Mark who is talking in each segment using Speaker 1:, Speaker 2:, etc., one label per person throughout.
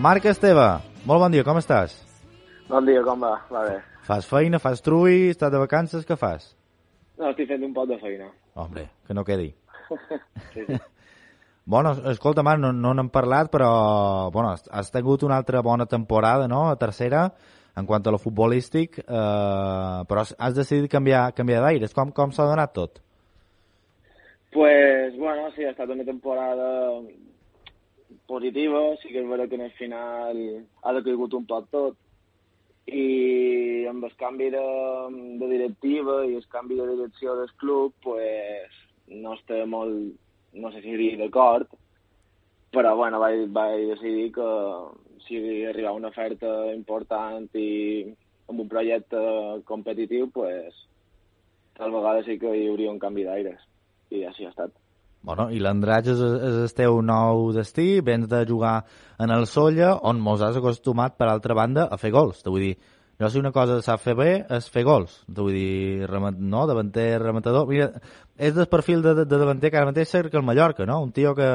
Speaker 1: Marc Esteve, molt bon dia, com estàs?
Speaker 2: Bon dia, com va? Va bé.
Speaker 1: Fas feina, fas trui, estàs de vacances, què fas?
Speaker 2: No, estic fent un pot de feina.
Speaker 1: Hombre, que no quedi.
Speaker 2: sí, sí.
Speaker 1: Bueno, escolta, Marc, no no n'hem parlat, però bueno, has- tingut una altra bona temporada, no?, a tercera, en quant a lo futbolístic, eh, però has- has decidit canviar, canviar d'aires. Com, com s'ha donat tot?
Speaker 2: Pues, bueno, sí, ha estat una temporada positiva, sí que és vera que en el final ha decaigut un poc tot, i amb el canvi de, de directiva i el canvi de direcció del club, pues, no estem molt, no sé si dir d'acord, però bueno, vaig, vaig decidir que si arribava una oferta important i amb un projecte competitiu, pues, tal vegada sí que hi hauria un canvi d'aires. I així ha estat.
Speaker 1: Bueno, i l'Andratx és, és el teu nou destí, vens de jugar en el Solla, on mos has acostumat, per altra banda, a fer gols. Te vull dir, jo si una cosa sap fer bé és fer gols. Te vull dir, remat, no, davanter, rematador. Mira, és del perfil de, de, de davanter que ara mateix cerca el Mallorca, no? Un tio que,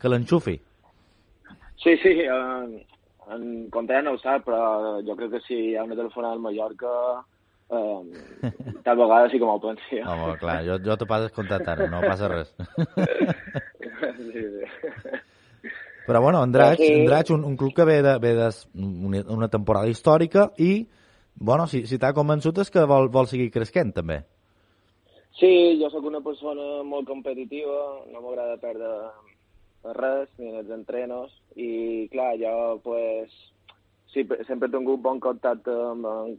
Speaker 1: que l'enxufi.
Speaker 2: Sí, sí, eh, en Contreras no ho sap, però jo crec que si hi ha una telefonada al Mallorca, eh, tal vegada sí que m'ho pensi.
Speaker 1: Home, clar, jo, jo te passes contactant, no passa res.
Speaker 2: sí, sí.
Speaker 1: Però bueno, Andratx,
Speaker 2: Sí.
Speaker 1: Andratx un, un club que ve de, ve de una, temporada històrica i, bueno, si, si t'ha convençut és que vol, vol seguir creixent, també.
Speaker 2: Sí, jo sóc una persona molt competitiva, no m'agrada perdre res, ni en els entrenos, i clar, jo pues, sí, sempre he tingut bon contacte amb en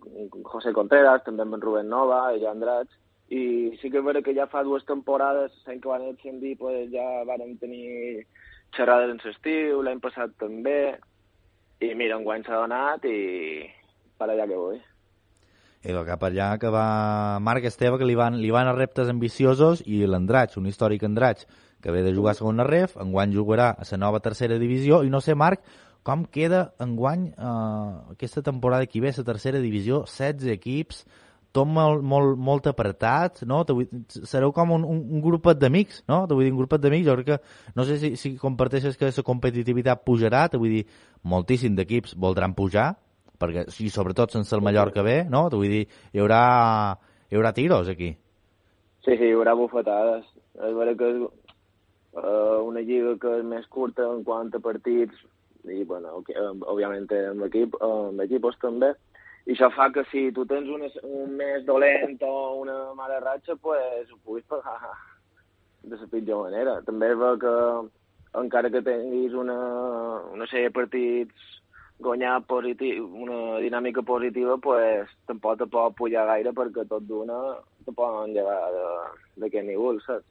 Speaker 2: José Contreras, també amb en Rubén Nova, i Andrats, i sí que és que ja fa dues temporades, l'any que van ascendir, pues, ja vàrem tenir xerrades en l'estiu, l'any passat també, i mira, enguany s'ha donat i per allà que vull.
Speaker 1: I el cap allà que va Marc Esteve, que li van, li van a reptes ambiciosos, i l'Andratx, un històric Andratx, que ve de jugar a segona ref, enguany jugarà a la nova tercera divisió, i no sé, Marc, com queda enguany eh, aquesta temporada que ve, la tercera divisió, 16 equips, tot molt, molt, molt apretat, no? Te vull, sereu com un, un, un grupet d'amics, no? Te vull dir, un grupet d'amics, jo crec que, no sé si, si comparteixes que la competitivitat pujarà, te vull dir, moltíssim d'equips voldran pujar, perquè si sobretot sense el Mallorca bé, no? Te vull dir, hi haurà, hi haurà tiros aquí.
Speaker 2: Sí, sí, hi haurà bufetades. És vera que és uh, una lliga que és més curta en quant a partits i, bueno, eh, òbviament amb, equip, amb equipos també. I això fa que si tu tens un, un mes dolent o una mala ratxa, pues ho puguis pagar de la pitjor manera. També és que encara que tinguis una, una sèrie de partits guanyar positiu, una dinàmica positiva, pues, tampoc te pot pujar gaire perquè tot d'una te poden llevar d'aquest nivell, saps?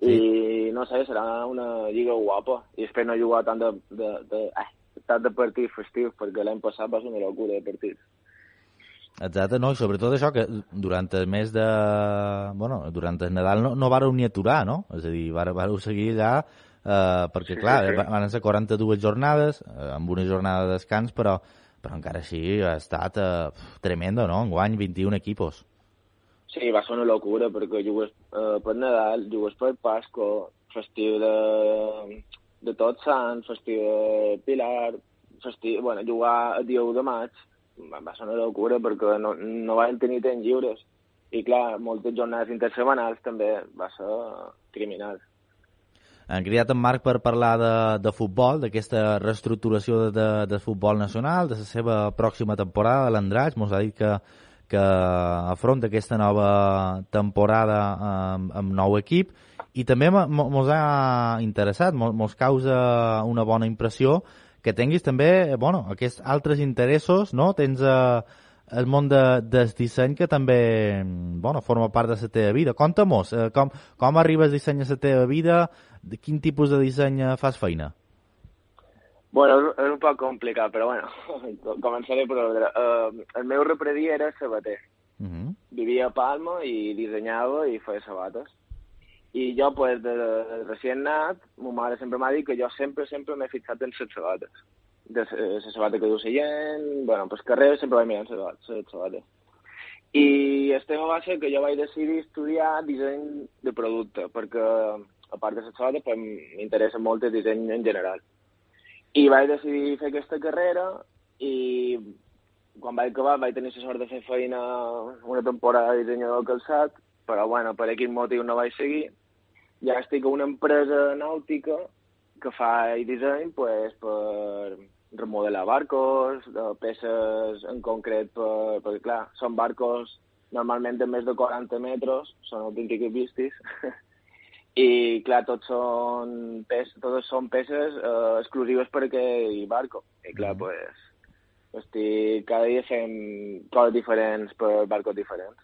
Speaker 2: I no sé, serà una lliga guapa. I espero no jugar tant de, de, de, eh, tant de partits festius, perquè l'any passat va ser una locura de partits.
Speaker 1: Exacte, no? I sobretot això que durant el mes de... Bueno, durant el Nadal no, no vareu ni aturar, no? És a dir, vareu, vareu seguir allà eh, perquè,
Speaker 2: Sí,
Speaker 1: clar,
Speaker 2: sí.
Speaker 1: va- van ser 42 jornades, eh, amb una jornada de descans, però, però encara així ha estat eh, tremendo, no? Enguany 21 equipos.
Speaker 2: Sí, va ser una locura, perquè jugues eh, per Nadal, jugues per Pasco, festiu de, de Tots Sants, festiu de Pilar, festiu, bueno, jugar el dia 1 de maig, va, ser una locura perquè no, no van tenir temps lliures. I clar, moltes jornades intersetmanals també va ser criminal.
Speaker 1: Han cridat en Marc per parlar de, de futbol, d'aquesta reestructuració de, de, de futbol nacional, de la seva pròxima temporada de l'Andratx. Mos ha dit que, que afronta aquesta nova temporada amb, amb nou equip i també mo- mo- mos ha interessat, mo- mos causa una bona impressió que tinguis també, bueno, aquests altres interessos, no? Tens, eh, el món de, del disseny que també bueno, forma part de la teva vida. Conta-mos, eh, com, com arribes a disseny a la teva vida, de quin tipus de disseny eh, fas feina?
Speaker 2: Bueno, és, és un poc complicat, però bueno, començaré per ordre. Uh, el meu repredí era sabater.
Speaker 1: Uh -huh.
Speaker 2: Vivia a Palma i dissenyava i feia sabates. I jo, pues, de, de recient nat, ma mare sempre m'ha dit que jo sempre, sempre m'he fixat en les sabates. De la sabata que du la gent, bueno, pues carrer sempre vaig mirant les sabates. I el tema va ser que jo vaig decidir estudiar disseny de producte, perquè a part de les sabates pues, m'interessa molt el disseny en general. I vaig decidir fer aquesta carrera i quan vaig acabar vaig tenir la sort de fer feina una temporada de dissenyador calçat, però bueno, per quin motiu no vaig seguir. Ja estic a una empresa nàutica que fa disseny pues, per remodelar barcos, peces en concret, per, perquè clar, són barcos normalment de més de 40 metres, són autèntics vistis, i clar, tots són, pes, totes són peces eh, exclusives per aquell barco. I clar, mm. pues, estic cada dia fent coses diferents per barcos diferents.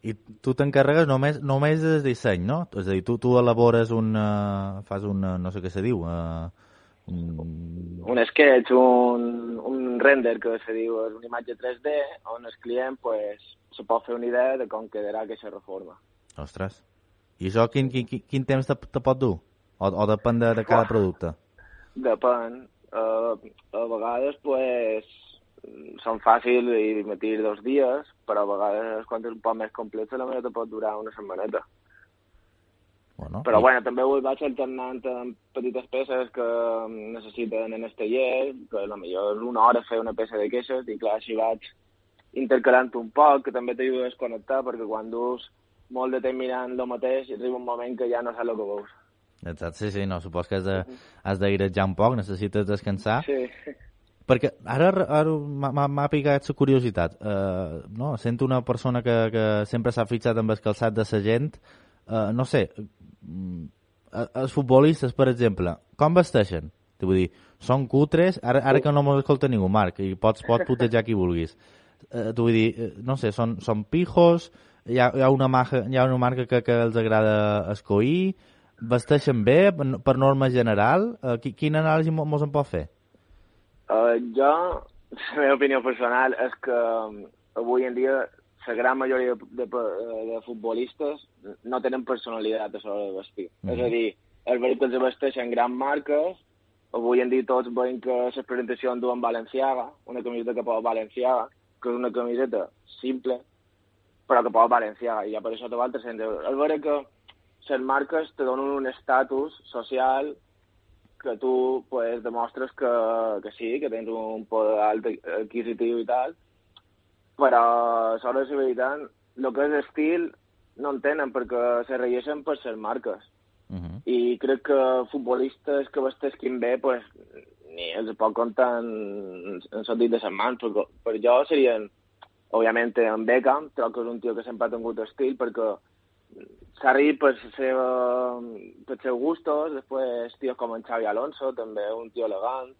Speaker 1: I tu t'encarregues només, només del disseny, no? És a dir, tu, tu elabores un... Uh, fas un... Uh, no sé què se diu... Uh,
Speaker 2: un... un sketch, un, un render, que se diu, és una imatge 3D, on el client pues, se pot fer una idea de com quedarà aquesta reforma.
Speaker 1: Ostres. I això quin, quin, quin temps te, te pot dur? O, o depèn de, de cada producte?
Speaker 2: Depèn uh, a vegades pues, són fàcils i metir dos dies, però a vegades quan és un poc més complex la meva te pot durar una setmaneta.
Speaker 1: Bueno,
Speaker 2: però
Speaker 1: i...
Speaker 2: bueno, també ho vaig alternant amb petites peces que necessiten en el taller, que potser és una hora fer una peça de queixes i clar, així vaig intercalant un poc, que també t'ajuda a desconnectar, perquè quan dus molt de temps mirant el mateix, arriba un moment que ja no saps el que veus.
Speaker 1: Exacte, sí, sí, no, supos que has de, has d'airejar un poc, necessites descansar.
Speaker 2: Sí.
Speaker 1: Perquè ara, ara m'ha picat la curiositat. Uh, no? Sento una persona que, que sempre s'ha fixat amb el calçat de sa gent. Uh, no sé, uh, els futbolistes, per exemple, com vesteixen? Te vull dir, són cutres, ara, ara que no mos escolta ningú, Marc, i pots, pots putejar qui vulguis. Uh, vull dir, no sé, són, són pijos, hi ha, hi ha, una, marca, hi ha una marca que, que els agrada escoir, vesteixen bé, per norma general? Uh, quina anàlisi mos en pot fer?
Speaker 2: Uh, jo, la meva opinió personal és que um, avui en dia la gran majoria de, de, de futbolistes no tenen personalitat a l'hora de vestir. Mm -hmm. És a dir, és veritat que els vesteixen grans marques, avui en dia tots veiem que les presentacions duen Valenciaga, una camiseta que posa Valenciaga, que és una camiseta simple, però que posa Valenciaga, i ja per això te val 300 euros. És veritat que les marques te donen un estatus social que tu pues, demostres que, que sí, que tens un poder alt adquisitiu i tal, però a la veritat, el que és estil no en tenen perquè se regeixen per ser marques.
Speaker 1: Uh -huh.
Speaker 2: I crec que futbolistes que vestesquin bé, pues, ni els pot comptar en, en sentit de les mans, perquè per jo serien, òbviament, en Beckham, que és un tio que sempre ha tingut estil, perquè Sarri, per, seva, per seus gustos, després tios com en Xavi Alonso, també un tio elegant.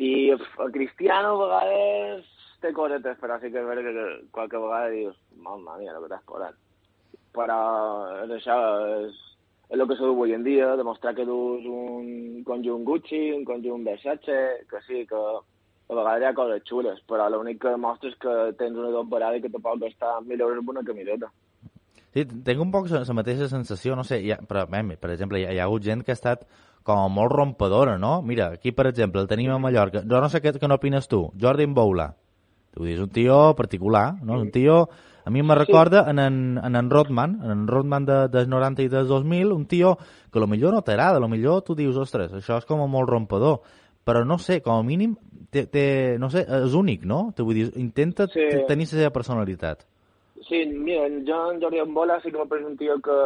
Speaker 2: I el Cristiano a vegades té cosetes, però sí que és veritat que qualque vegada dius, mamma mia, el que t'has posat. Però és això, és, és el que se du avui en dia, demostrar que dus un conjunt Gucci, un conjunt Versace, que sí, que a vegades hi ha coses xules, però l'únic que demostres que tens una doble i que te pot gastar mil euros en una camiseta.
Speaker 1: Sí, tinc un poc la mateixa sensació, no sé, ha, però, bé, per exemple, hi ha, hi ha hagut gent que ha estat com molt rompadora, no? Mira, aquí, per exemple, el tenim a Mallorca. Jo no sé què, què n'opines tu. Jordi Boula. Tu dius, un tio particular, no? Un tio... A mi me recorda en en, en, en Rodman, en en Rodman de, dels 90 i dels 2000, un tio que a lo millor no t'agrada, a lo millor tu dius, ostres, això és com molt rompador. Però no sé, com a mínim, té, té, no sé, és únic, no? Te vull dir, intenta sí. tenir la seva personalitat.
Speaker 2: Sí, mira, jo en Jordi Bola sí que m'ha un tio que,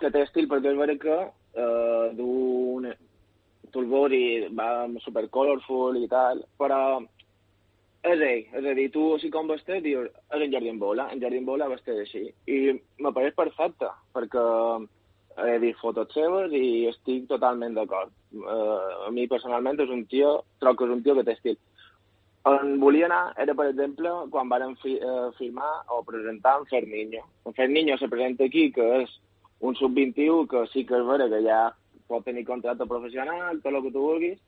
Speaker 2: que té estil, perquè és veritat que uh, du un tulbor i va super colorful i tal, però és ell, és a dir, tu si com vesteix, dius, és en Jordi Bola, en Jordi Bola vesteix així. I me pareix perfecte, perquè he vist fotos seves i estic totalment d'acord. Uh, a mi personalment és un tio, trobo que és un tio que té estil. on volia anar era, per exemple, quan varen fi, eh, firmar o presentar en Ferniño. En Ferniño se presenta aquí, que és un sub-21, que sí que és vera que ja pot tenir contracte professional, tot el que tu vulguis,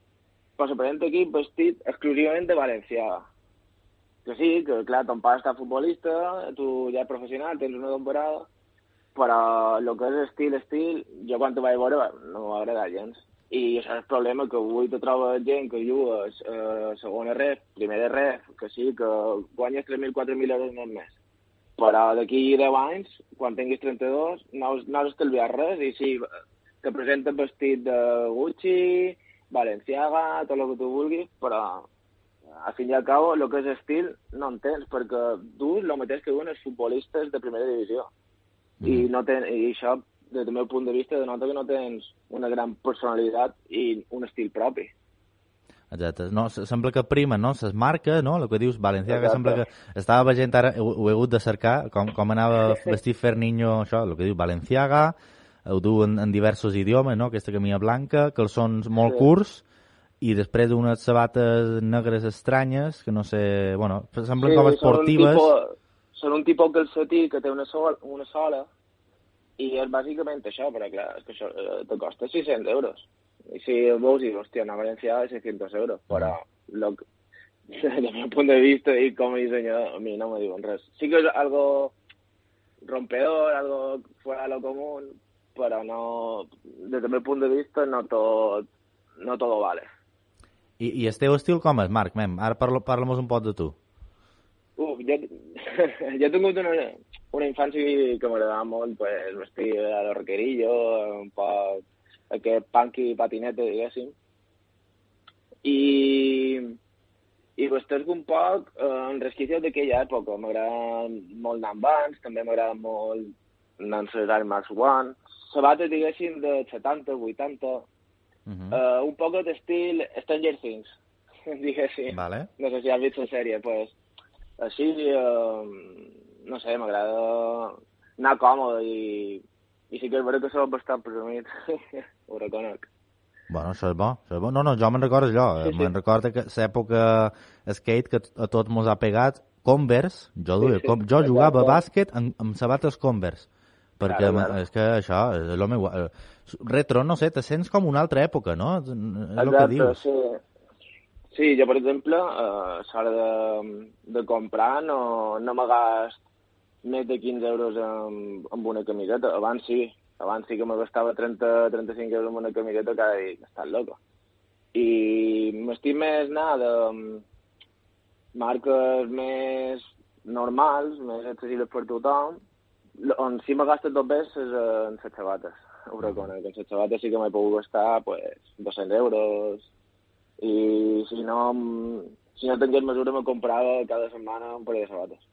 Speaker 2: però se presenta aquí vestit exclusivament de Valenciaga. Que sí, que clar, ton pare està futbolista, tu ja ets professional, tens una temporada, però el que és estil, estil, jo quan te vaig veure no m'agrada gens. I això és el problema, que avui te troba gent que juga eh, segona ref, primera ref, que sí, que guanyes 3.000, 4.000 euros al mes. Però d'aquí 10 anys, quan tinguis 32, no, no has estalviat res i sí, te presenten vestit de Gucci, Balenciaga, tot el que tu vulguis, però al fin i al cabo, el que és estil no en tens, perquè tu el mateix que diuen els futbolistes de primera divisió. Mm. I, no ten, I això des del meu punt de vista, denota que no tens una gran personalitat i un estil propi.
Speaker 1: Exacte. No, sembla que prima, no? Ses marques, no? El que dius, Valenciaga, Exacte. sembla que estava veient ara, ho, ho he hagut de cercar, com, com anava vestit Ferniño, això, el que diu Valenciaga, ho du en, en diversos idiomes, no? Aquesta camina blanca, calçons molt sí. curts, i després unes sabates negres estranyes, que no sé, bueno, semblen sí, com esportives.
Speaker 2: Són un tipus, són un tipus calcetí que té una sola, una sola i és bàsicament això, però clar, és que això eh, te costa 600 euros. I si vols dir, hòstia, una València de 600 euros, però lo, desde mi punt de vista i com a dissenyador, a mi no me diuen res. Sí que és algo rompedor, algo fuera de lo común, però no, desde mi punt de vista no tot, no todo vale.
Speaker 1: I, i el teu estil com és, Marc? Mem, ara parla, parla'm un poc de tu.
Speaker 2: Uf, jo, jo he tingut una, una infància que m'agradava molt pues, vestir a lo requerillo, un poc aquest punky patinete, diguéssim. I, i vestir un poc eh, en resquicios d'aquella època. M'agrada molt anar amb vans, també m'agrada molt anar amb les Air Max One. Sabates, diguéssim, de 70, 80, uh -huh. uh, un poc d'estil Stranger Things, diguéssim.
Speaker 1: Vale.
Speaker 2: No sé si has vist la sèrie, pues, així, eh, no sé, m'agrada anar còmode i, i sí que és veritat que soc bastant presumit, ho reconec.
Speaker 1: Bueno, això és bo, això és bo. No, no, jo me'n recordo allò, sí, sí. me'n recordo que l'època skate que a tots mos ha pegat, Converse, jo, duia, com, jo jugava a bàsquet amb, amb sabates Converse, perquè claro, claro. és que això és el meu... Eh, retro, no sé, te sents com una altra època, no? És
Speaker 2: Exacte, el que dius. sí. Sí, jo, per exemple, eh, a l'hora de, de comprar no, no me gast més de 15 euros amb, amb una camiseta. Abans sí, abans sí que me gastava 30-35 euros amb una camiseta cada dia, que estat loco. I m'estic més anar de marques més normals, més accessibles per tothom, on sí me gasto dos veces en les sabates. Ho reconec, en les sabates sí que m'he pogut gastar pues, 200 euros, i si no, si no tingués mesura me comprava cada setmana un parell de sabates.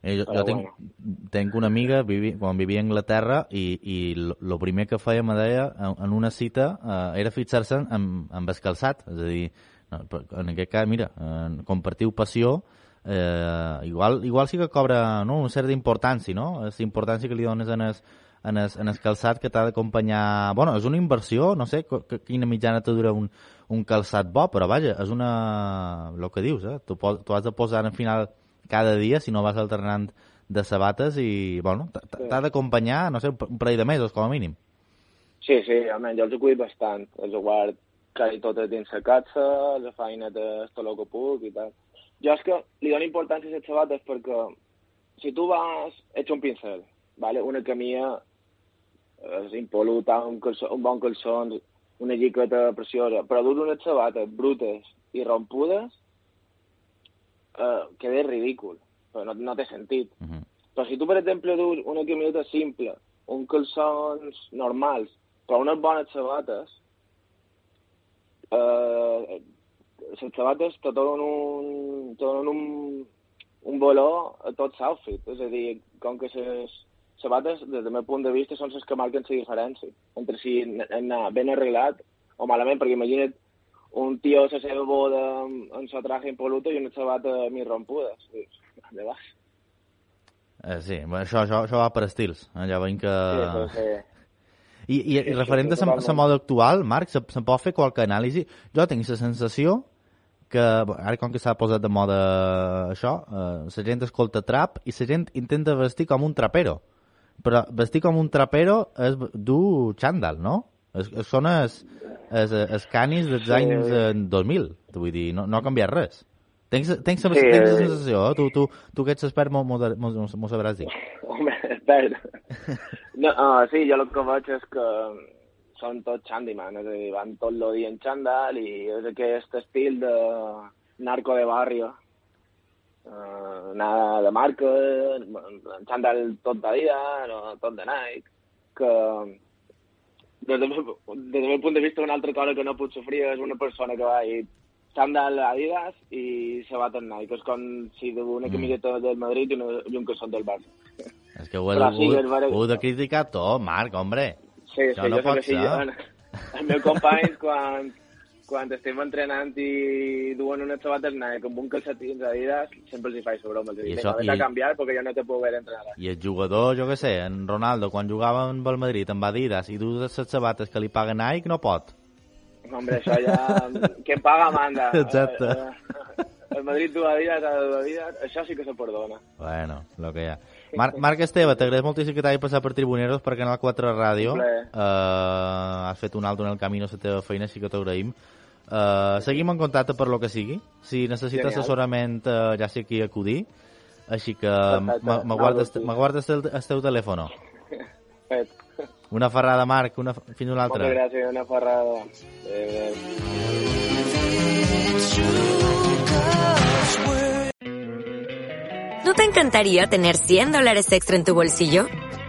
Speaker 1: Eh, jo, jo tinc, bueno. tenc una amiga, vivi, quan vivia a Anglaterra, i, i el primer que feia, me deia, en, en una cita, eh, era fixar-se amb, amb el calçat. És a dir, en aquest cas, mira, eh, compartiu passió, eh, igual, igual sí que cobra no, una certa importància, no? És importància que li dones en el, en el, en el calçat que t'ha d'acompanyar... Bueno, és una inversió, no sé quina mitjana te dura un, un calçat bo, però vaja, és una... el que dius, eh? Tu has de posar al final cada dia, si no vas alternant de sabates i, bueno, t'ha d'acompanyar, no sé, un parell de mesos, com a mínim.
Speaker 2: Sí, sí, almenys jo els he cuidat bastant. Els he guardat quasi tot dins la catxa, la feina de tot el que puc i tal. Jo és que li dono importància a les sabates perquè si tu vas, ets un pincel, vale? una camia és impol·luta, un, calçó, un bon calçó, una lliqueta preciosa, però dur unes sabates brutes i rompudes eh, queda ridícul, però no, no té sentit. Uh -huh. Però si tu, per exemple, dus una camiseta simple, un calçons normals, però unes bones sabates, eh, les sabates te donen un, te donen un, un valor a tot l'outfit. És a dir, com que les sabates, des del meu punt de vista, són les que marquen la diferència entre si anar ben arreglat o malament, perquè imagina't un tio la seva boda amb sa traje impoluto i una sabata mi rompudes. De vas.
Speaker 1: Eh, sí, això, això, això va per estils. Eh? Ja veiem que...
Speaker 2: Sí, sí, sí.
Speaker 1: I, i, i referent a la moda actual, Marc, se, se pot fer qualque anàlisi? Jo tinc la sensació que ara com que s'ha posat de moda això, eh, la gent escolta trap i la gent intenta vestir com un trapero. Però vestir com un trapero és dur xandall, no? Es, es, són els, els, els canis dels sí. anys eh, 2000, vull dir, no, no ha canviat res. Tens, tens, sí, tens la sensació, eh? tu, tu, tu que ets expert m'ho sabràs dir.
Speaker 2: Home, espera. No, uh, sí, jo el que veig és que són tots handyman, és a dir, van tot el dia en xandall i és aquest estil de narco de barrio, uh, nada de marca, en xandall tot de dia, no, tot de Nike, que des del, des del meu punt de vista una altra cosa que no puc sofrir és una persona que va i xandall Adidas i sabat en Nike, és com si de una mm. camiseta mm. del Madrid i, una, i un calçot del Barça.
Speaker 1: És que ho he, sí, ho, de criticar tot, Marc, hombre.
Speaker 2: Sí, Això sí, no jo pot ser. Jo, el meu company, quan, quan estem entrenant i duen unes sabates Nike amb un calcetins Adidas, sempre els hi faig broma. I això, i... a canviar perquè jo no te puc veure entrenar.
Speaker 1: I el jugador, jo que sé, en Ronaldo, quan jugava amb el Madrid, amb Adidas, i du les sabates que li paguen Nike, no pot.
Speaker 2: Hombre, això ja... Qui paga manda.
Speaker 1: Exacte.
Speaker 2: El Madrid du Adidas, Adidas, això sí que se perdona.
Speaker 1: Bueno, lo que hi ha. Mar Marc Esteve, t'agraeix moltíssim que t'hagi passat per Tribuneros per Canal 4 Ràdio. Uh, has fet un alto en el camí, la teva feina, sí que t'agraïm. Uh, seguim en contacte per lo que sigui. Si necessites Genial. assessorament, uh, ja sé qui acudir. Així que m'aguardes el, el teu telèfon.
Speaker 2: Fet.
Speaker 1: Una ferrada, Marc. Una, fins una altra.
Speaker 2: Moltes gràcies, una ferrada. Adéu,
Speaker 3: ¿No te encantaría tener 100 dólares extra en tu bolsillo?